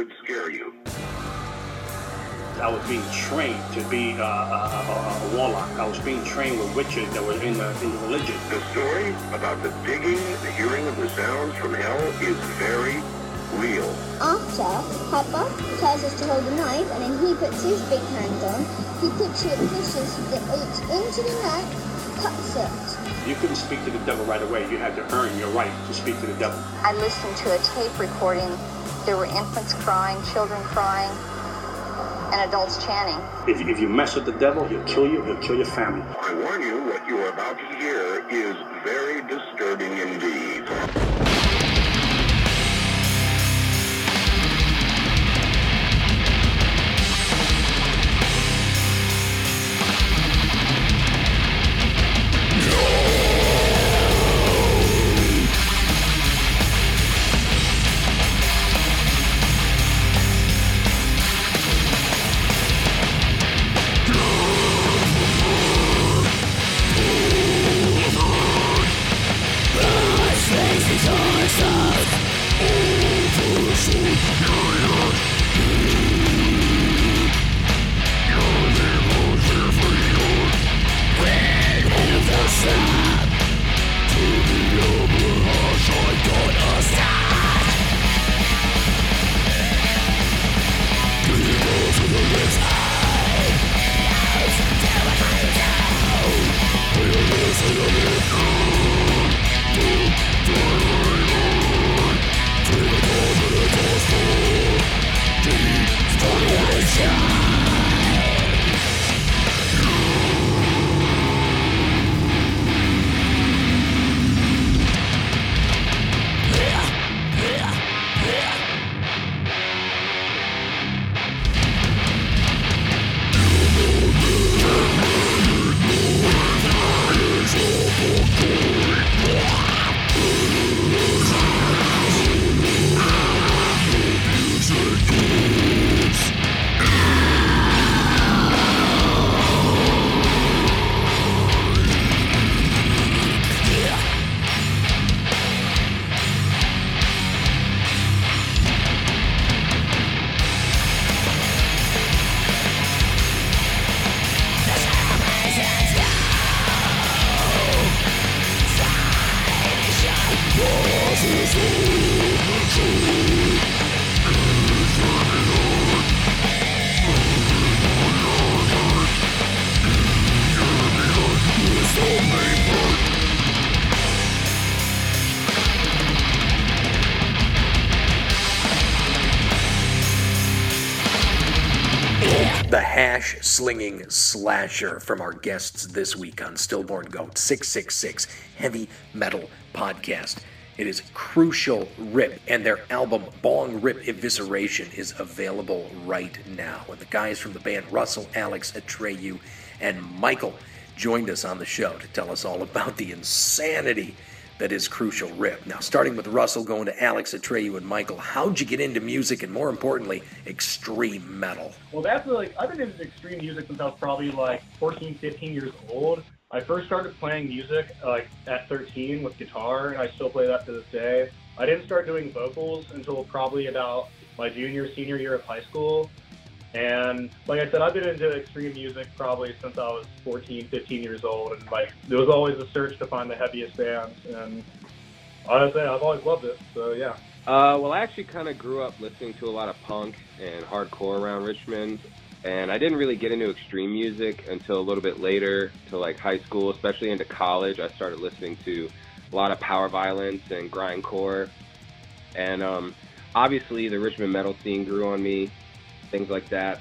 could scare you. I was being trained to be uh, a, a, a, warlock. I was being trained with witches that were in the, in the religion. The story about the digging, the hearing of the sounds from hell is very real. After, Papa tells us to hold the knife and then he puts his big hand on. He puts it, pushes the H into the neck, cuts it. You couldn't speak to the devil right away. You had to earn your right to speak to the devil. I listened to a tape recording. There were infants crying, children crying and adults chanting. If, if you mess with the devil, he'll kill you, he'll kill your family. I warn you, what you are about to hear is very disturbing indeed. Slinging slasher from our guests this week on Stillborn Goat 666 Heavy Metal Podcast. It is Crucial Rip, and their album Bong Rip Evisceration is available right now. And the guys from the band Russell, Alex, Atreyu, and Michael joined us on the show to tell us all about the insanity that is Crucial Rip. Now, starting with Russell, going to Alex, Atreyu, and Michael, how'd you get into music and more importantly, extreme metal? Well, that's like, I've been into extreme music since I was probably like 14, 15 years old. I first started playing music like at 13 with guitar, and I still play that to this day. I didn't start doing vocals until probably about my junior, senior year of high school. And like I said, I've been into extreme music probably since I was 14, 15 years old. And like, there was always a search to find the heaviest bands. And honestly, I've always loved it. So yeah. Uh, well, I actually kind of grew up listening to a lot of punk and hardcore around Richmond. And I didn't really get into extreme music until a little bit later, to like high school, especially into college. I started listening to a lot of power violence and grindcore. And um, obviously, the Richmond metal scene grew on me things like that.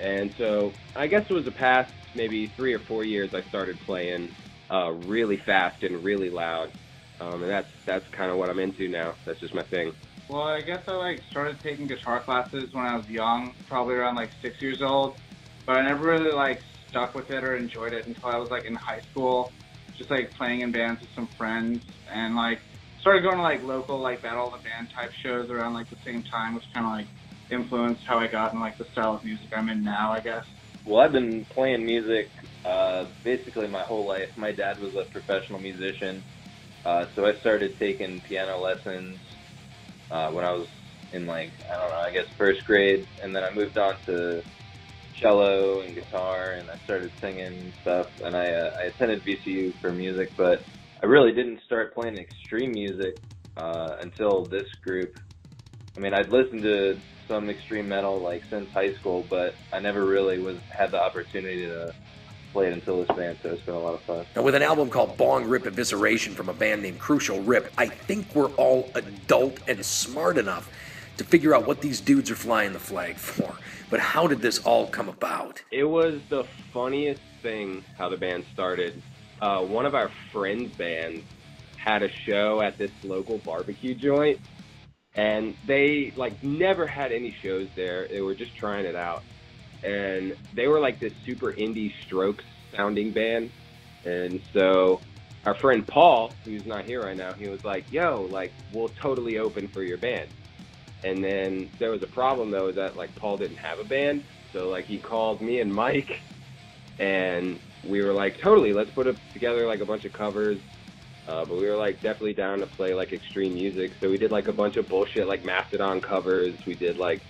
And so I guess it was the past maybe three or four years I started playing uh, really fast and really loud. Um, and that's that's kind of what I'm into now. That's just my thing. Well, I guess I like started taking guitar classes when I was young, probably around like six years old. But I never really like stuck with it or enjoyed it until I was like in high school, just like playing in bands with some friends and like started going to like local like battle of the band type shows around like the same time, which kind of like influenced how I got in like the style of music I'm in now, I guess. Well, I've been playing music uh, basically my whole life. My dad was a professional musician, uh, so I started taking piano lessons uh, when I was in like I don't know, I guess first grade, and then I moved on to cello and guitar, and I started singing and stuff. And I uh, I attended VCU for music, but I really didn't start playing extreme music uh, until this group. I mean, I'd listened to some extreme metal like since high school, but I never really was had the opportunity to play it until this band. So it's been a lot of fun. Now, with an album called Bong Rip Evisceration from a band named Crucial Rip, I think we're all adult and smart enough to figure out what these dudes are flying the flag for. But how did this all come about? It was the funniest thing how the band started. Uh, one of our friends' bands had a show at this local barbecue joint, and they like never had any shows there. They were just trying it out, and they were like this super indie Strokes sounding band, and so our friend Paul, who's not here right now, he was like, "Yo, like we'll totally open for your band." And then there was a problem though that like Paul didn't have a band, so like he called me and Mike, and we were like, totally, let's put it together like a bunch of covers. Uh, but we were like definitely down to play like extreme music, so we did like a bunch of bullshit like Mastodon covers. We did like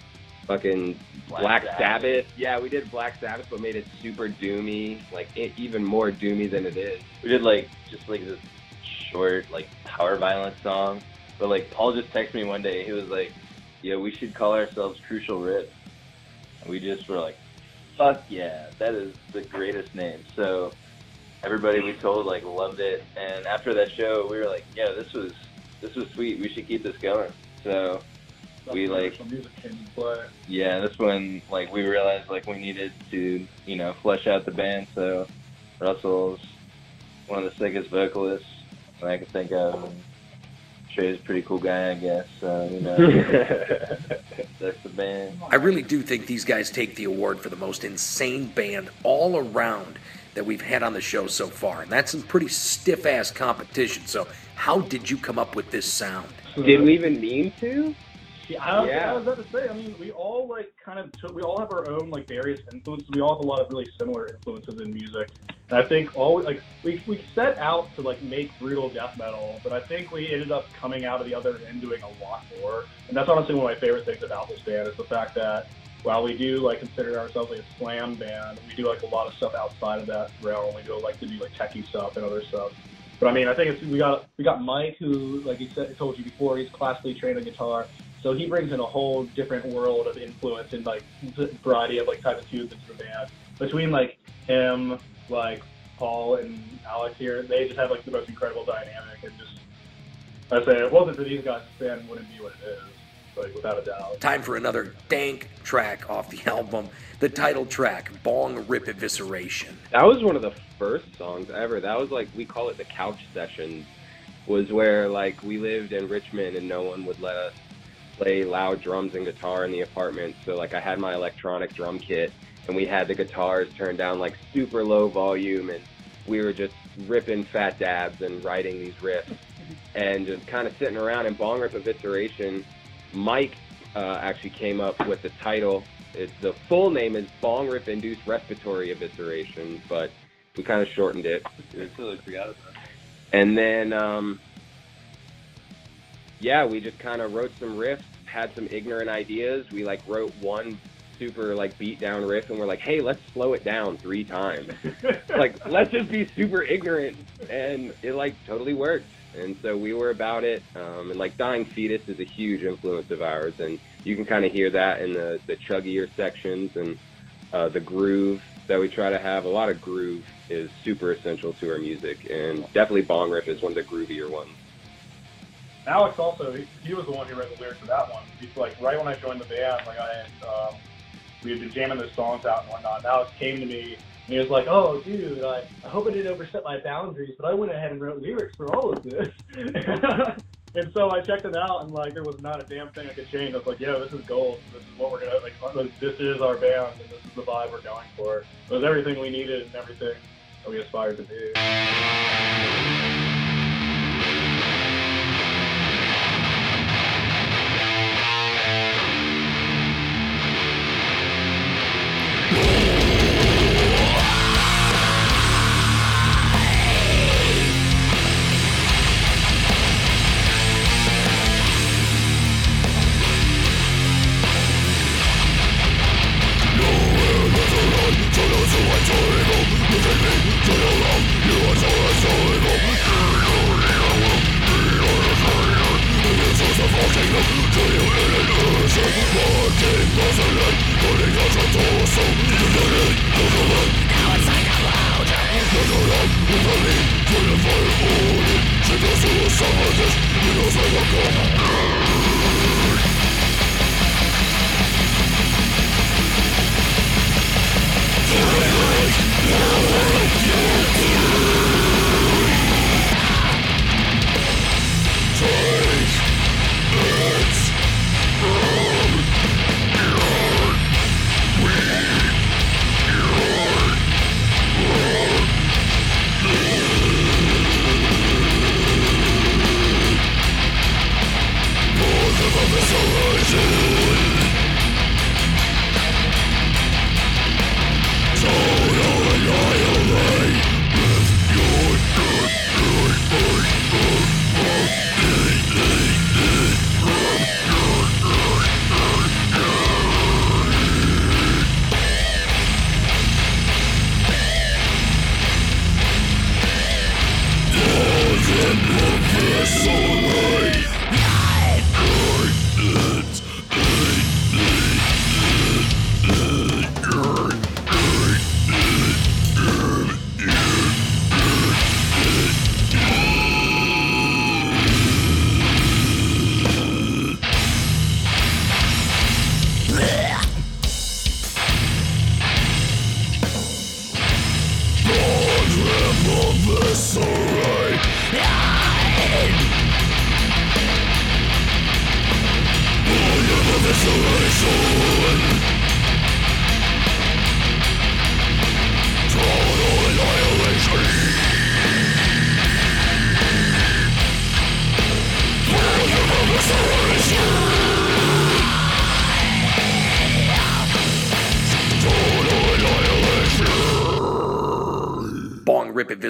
fucking Black Black, Sabbath. Sabbath. Yeah, we did Black Sabbath, but made it super doomy, like e- even more doomy than it is. We did like just like this short like power violence song, but like Paul just texted me one day. He was like, "Yeah, we should call ourselves Crucial Rip," and we just were like, "Fuck yeah, that is the greatest name." So everybody we told like loved it, and after that show, we were like, "Yeah, this was this was sweet. We should keep this going." So we like music came into play. yeah, that's when like we realized like we needed to you know flesh out the band. So Russell's one of the sickest vocalists that I can think of. And Trey's a pretty cool guy, I guess. So you know, that's the band. I really do think these guys take the award for the most insane band all around that we've had on the show so far. And that's some pretty stiff ass competition. So, how did you come up with this sound? Did we even mean to? Yeah, I was, Yeah. I was about to say. I mean, we all like kind of took. We all have our own like various influences. We all have a lot of really similar influences in music. And I think all like we we set out to like make brutal death metal, but I think we ended up coming out of the other end doing a lot more. And that's honestly one of my favorite things about this band is the fact that while we do like consider ourselves like a slam band, we do like a lot of stuff outside of that realm. We do like to do like techie stuff and other stuff. But I mean, I think it's, we got we got Mike, who like he said, told you before, he's classically trained on guitar, so he brings in a whole different world of influence and like variety of like type of tunes into the band. Between like him, like Paul and Alex here, they just have like the most incredible dynamic and just. I say, it wasn't for these guys, the band wouldn't be what it is, like without a doubt. Time for another dank track off the album, the title track, Bong Rip Evisceration. That was one of the first songs ever. That was like we call it the couch sessions. Was where like we lived in Richmond and no one would let us play loud drums and guitar in the apartment. So like I had my electronic drum kit and we had the guitars turned down like super low volume and we were just ripping fat dabs and writing these riffs and just kind of sitting around and bong rip evisceration. Mike uh, actually came up with the title. It's the full name is bong rip induced respiratory evisceration, but we kind of shortened it. I totally forgot about. And then, um, yeah, we just kind of wrote some riffs, had some ignorant ideas. We like wrote one super like beat down riff, and we're like, hey, let's slow it down three times. like, let's just be super ignorant, and it like totally worked. And so we were about it. Um, and like Dying Fetus is a huge influence of ours, and you can kind of hear that in the the chuggier sections and uh, the groove that we try to have. A lot of groove is super essential to our music, and definitely Bong Riff is one of the groovier ones. Alex also, he, he was the one who wrote the lyrics for that one. He's like, right when I joined the band, like I had, um, we had been jamming those songs out and whatnot. And Alex came to me he was like, oh, dude, I, I hope I didn't overstep my boundaries, but I went ahead and wrote lyrics for all of this. and so I checked it out and like, there was not a damn thing I could change. I was like, yo, this is gold. This is what we're going to, uh, like, this is our band and this is the vibe we're going for. It was everything we needed and everything that we aspired to do. Rip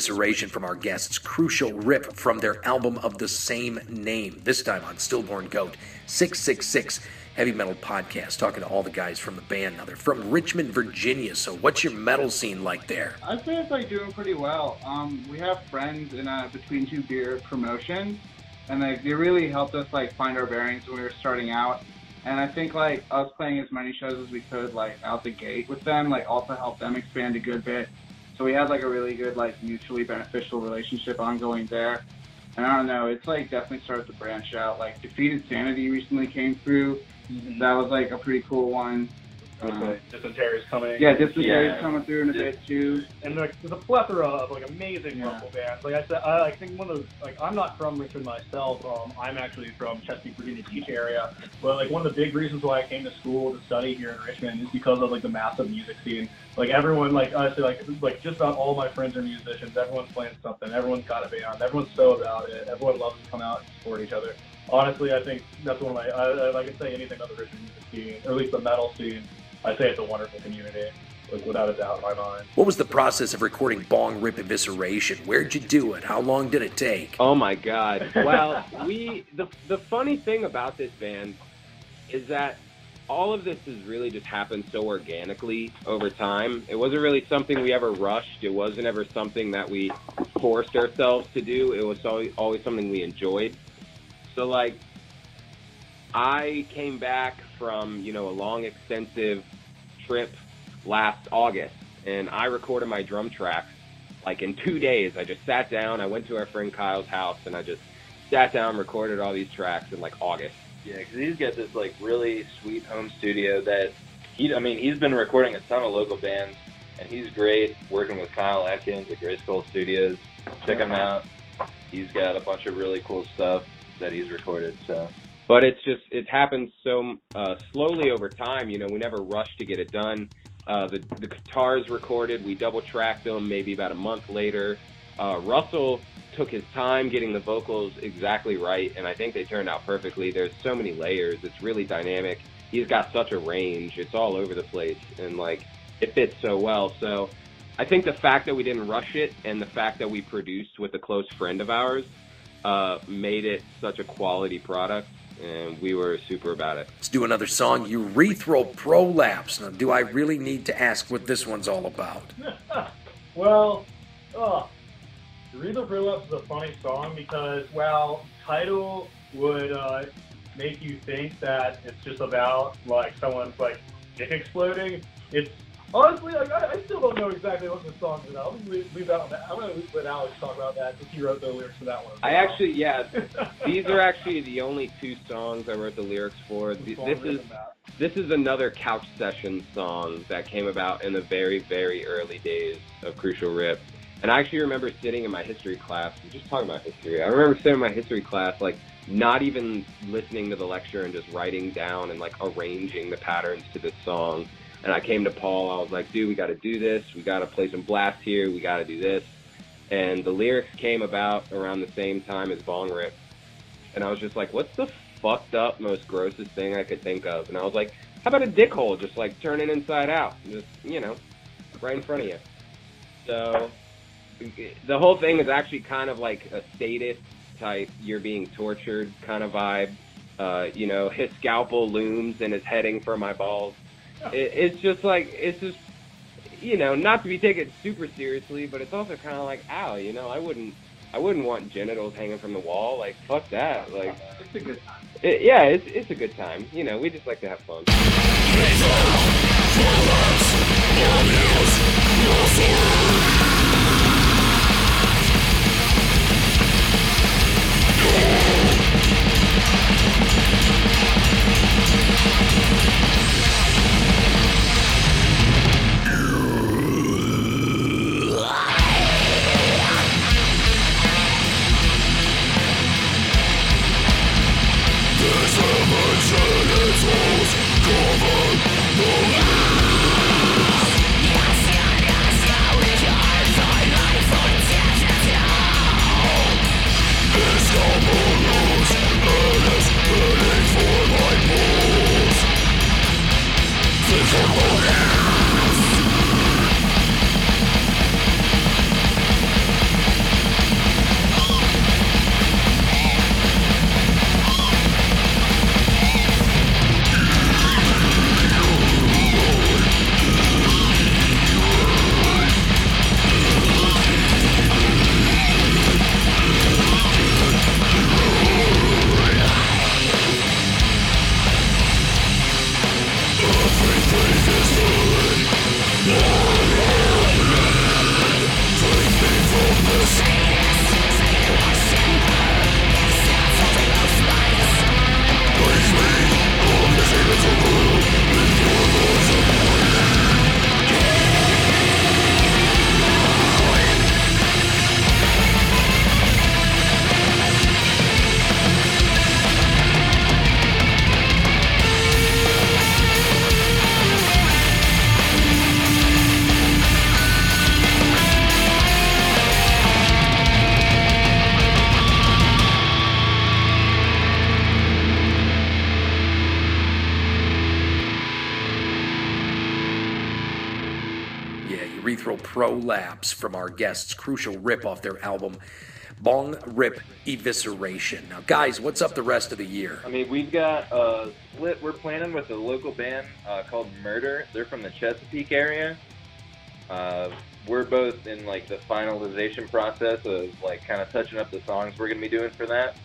evisceration from our guests. Crucial rip from their album of the same name. This time on Stillborn Goat 666 Heavy Metal Podcast. Talking to all the guys from the band. Now they're from Richmond, Virginia. So what's your metal scene like there? I'd say it's like doing pretty well. Um, we have friends in a Between Two Beer promotion, and like they really helped us like find our bearings when we were starting out. And I think like us playing as many shows as we could like out the gate with them, like also helped them expand a good bit. So we had like a really good like mutually beneficial relationship ongoing there. And I don't know, it's like definitely started to branch out. Like Defeated Sanity recently came through. That was like a pretty cool one. Uh, Dysentery's coming. yeah, Dysentery's Yeah. coming through in a bit too. and like there's a plethora of like amazing Yeah. local bands. Like I said, I, I think one of the like I'm not from Richmond myself. Um, I'm actually from Chesapeake, Virginia Beach area. But like one of the big reasons why I came to school to study here in Richmond is because of like the massive music scene. Like everyone, like honestly, like like just about all my friends are musicians. Everyone's playing something. Everyone's got a band. Everyone's so about it. Everyone loves to come out and support each other. Honestly, I think that's one of my. I, I, I can say anything about the Richmond music scene, or at least the metal scene. I say it's a wonderful community, like without a doubt in my mind. What was the process of recording Bong Rip Evisceration? Where'd you do it? How long did it take? Oh my god. Well, we the the funny thing about this band is that all of this has really just happened so organically over time. It wasn't really something we ever rushed. It wasn't ever something that we forced ourselves to do. It was always, something we enjoyed. So like I came back from, you know, a long extensive trip last August and I recorded my drum tracks like in two days. I just sat down, I went to our friend Kyle's house and I just sat down, recorded all these tracks in like August. Yeah, because he's got this like really sweet home studio that he. I mean, he's been recording a ton of local bands, and he's great working with Kyle Atkins at Gray Skull Studios. Check him out. He's got a bunch of really cool stuff that he's recorded. So but it's just it happens so uh, slowly over time. You know, we never rush to get it done. Uh, the the guitars recorded, we double tracked them maybe about a month later. Uh, Russell took his time getting the vocals exactly right, and I think they turned out perfectly. There's so many layers; it's really dynamic. He's got such a range; it's all over the place, and like it fits so well. So. I think the fact that we didn't rush it and the fact that we produced with a close friend of ours uh, made it such a quality product, and we were super about it. Let's do another song, Urethral Prolapse. Now, do I really need to ask what this one's all about? Well, uh, Urethral Prolapse is a funny song because, well, title would uh, make you think that it's just about like someone's like dick exploding. It's honestly like I, I still don't know exactly what the song's about. I'm gonna leave, leave that on that. I'm gonna let Alex talk about that because he wrote the lyrics for that one. I actually, yeah, these are actually the only two songs I wrote the lyrics for. Th- This is this is another couch session song that came about in the very, very early days of Crucial Rip. And I actually remember sitting in my history class, just talking about history. I remember sitting in my history class, like not even listening to the lecture and just writing down and like arranging the patterns to this song. And I came to Paul, I was like, dude, we got to do this. We got to play some blast here. We got to do this. And the lyrics came about around the same time as Bong Rip. And I was just like, what's the fucked up, most grossest thing I could think of? And I was like, how about a dick hole just like turning inside out? Just, you know, right in front of you. So the whole thing is actually kind of like a sadist type, you're being tortured kind of vibe. Uh, you know, his scalpel looms and is heading for my balls. It, it's just like, it's just, you know, not to be taken super seriously, but it's also kind of like, ow, you know, I wouldn't, I wouldn't want genitals hanging from the wall. Like, fuck that. Like, it's a good time. it, yeah, it's, it's a good time. You know, we just like to have fun. Yeah, prolapse from our guests. Crucial rip off their album, Bong Rip Evisceration. Now, guys, what's up the rest of the year? I mean, we've got a split we're planning with a local band uh, called Murder. They're from the Chesapeake area. Uh, we're both in like the finalization process of like kind of touching up the songs we're gonna be doing for that.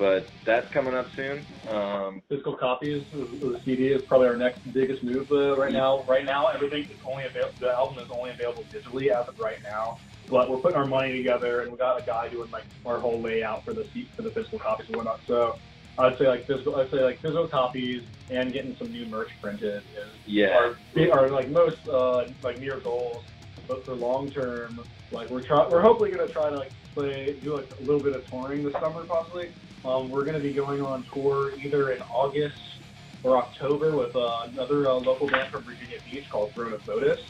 But that's coming up soon. Um, Physical copies of of the CD is probably our next biggest move uh, right now. Right now, everything is only available. The album is only available digitally as of right now. But we're putting our money together, and we got a guy doing like our whole layout for the seat for the physical copies and whatnot. So I'd say like physical. I'd say like physical copies and getting some new merch printed is Yeah. are, are like most uh, like near goals. But for long term, like we're try- we're hopefully gonna try to like play do like a little bit of touring this summer possibly. Um, we're gonna be going on tour either in August or October with uh, another uh, local band from Virginia Beach called Throne of Votus.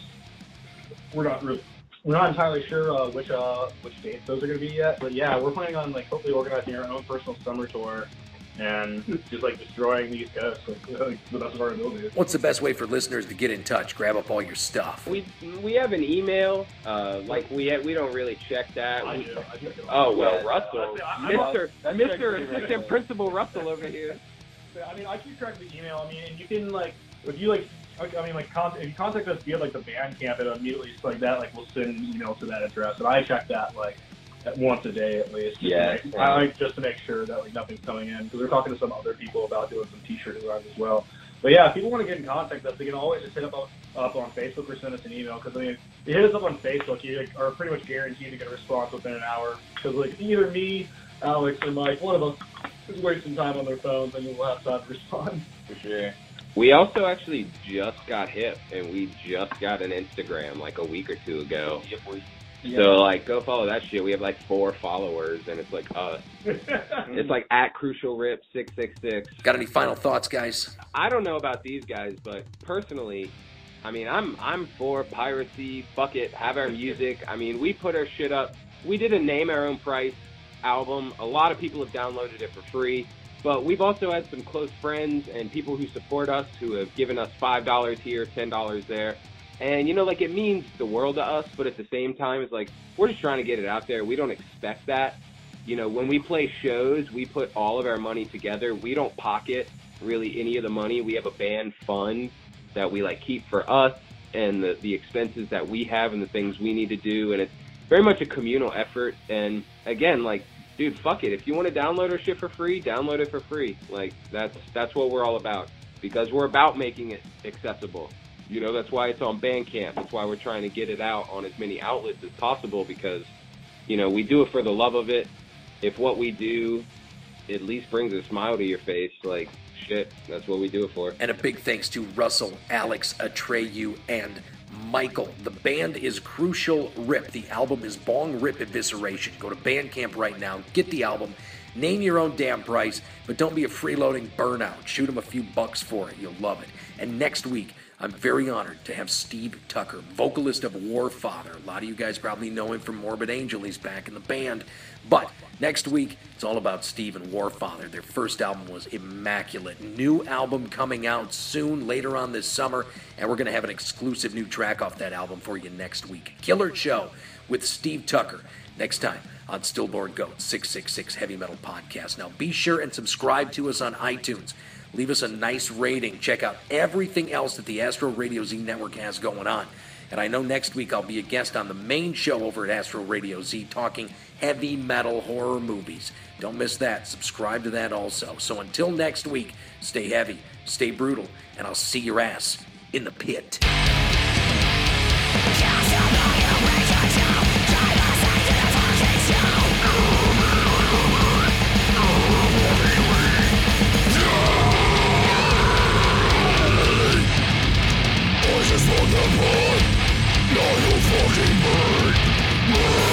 We're not really, we're not entirely sure uh, which uh, which dates those are gonna be yet, but yeah, we're planning on like hopefully organizing our own personal summer tour and just like destroying the East Coast like, like, the best of our abilities. What's the best way for listeners to get in touch? Grab up all your stuff. We we have an email. Uh, like we ha- we don't really check that. I We- do. I do. oh well, Yeah. Russell, I- I- Mister Mister Assistant. Principal Russell over here. I mean, I keep track of the email. I mean, and you can like, if you like, I mean, like, con- if you contact us via like the Bandcamp, it immediately like that, like, we'll send an email to that address, and I check that like at once a day at least. Yeah, make- yeah. I like just to make sure that like nothing's coming in because we're talking to some other people about doing some T-shirt designs as well. But yeah, if people want to get in contact with us, they can always just hit up, up on Facebook or send us an email. Because I mean, if you hit us up on Facebook, you like, are pretty much guaranteed to get a response within an hour. Because like either me, Alex, or Mike, one of us is wasting time on their phones, and we'll have time to respond. For sure. We also actually just got hip and we just got an Instagram like a week or two ago. Yep, we- So like go follow that shit. We have like four followers and it's like us. It's like at Crucial Rip six six six. Got any final thoughts, guys? I don't know about these guys, but personally, I mean, I'm I'm for piracy. Fuck it, have our music. I mean, we put our shit up. We did a name our own price album. A lot of people have downloaded it for free, but we've also had some close friends and people who support us who have given us five dollars here, ten dollars there. And you know, like it means the world to us, but at the same time, it's like we're just trying to get it out there. We don't expect that. You know, when we play shows, we put all of our money together. We don't pocket really any of the money. We have a band fund that we like keep for us and the, the expenses that we have and the things we need to do. And it's very much a communal effort. And again, like, dude, fuck it. If you want to download our shit for free, download it for free. Like that's that's what we're all about because we're about making it accessible. You know, that's why it's on Bandcamp. That's why we're trying to get it out on as many outlets as possible because, you know, we do it for the love of it. If what we do at least brings a smile to your face, like shit, that's what we do it for. And a big thanks to Russell, Alex, Atreyu, and Michael. The band is Crucial Rip. The album is Bong Rip Evisceration. Go to Bandcamp right now, get the album, name your own damn price, but don't be a freeloading burnout. Shoot them a few bucks for it. You'll love it. And next week, I'm very honored to have Steve Tucker, vocalist of Warfather. A lot of you guys probably know him from Morbid Angel. He's back in the band. But next week, it's all about Steve and Warfather. Their first album was immaculate. New album coming out soon, later on this summer, and we're going to have an exclusive new track off that album for you next week. Killer Show with Steve Tucker next time on Stillborn Goat 666 Heavy Metal Podcast. Now, be sure and subscribe to us on iTunes. Leave us a nice rating. Check out everything else that the Astro Radio Z Network has going on. And I know next week I'll be a guest on the main show over at Astro Radio Z talking heavy metal horror movies. Don't miss that. Subscribe to that also. So until next week, stay heavy, stay brutal, and I'll see your ass in the pit. Ha ha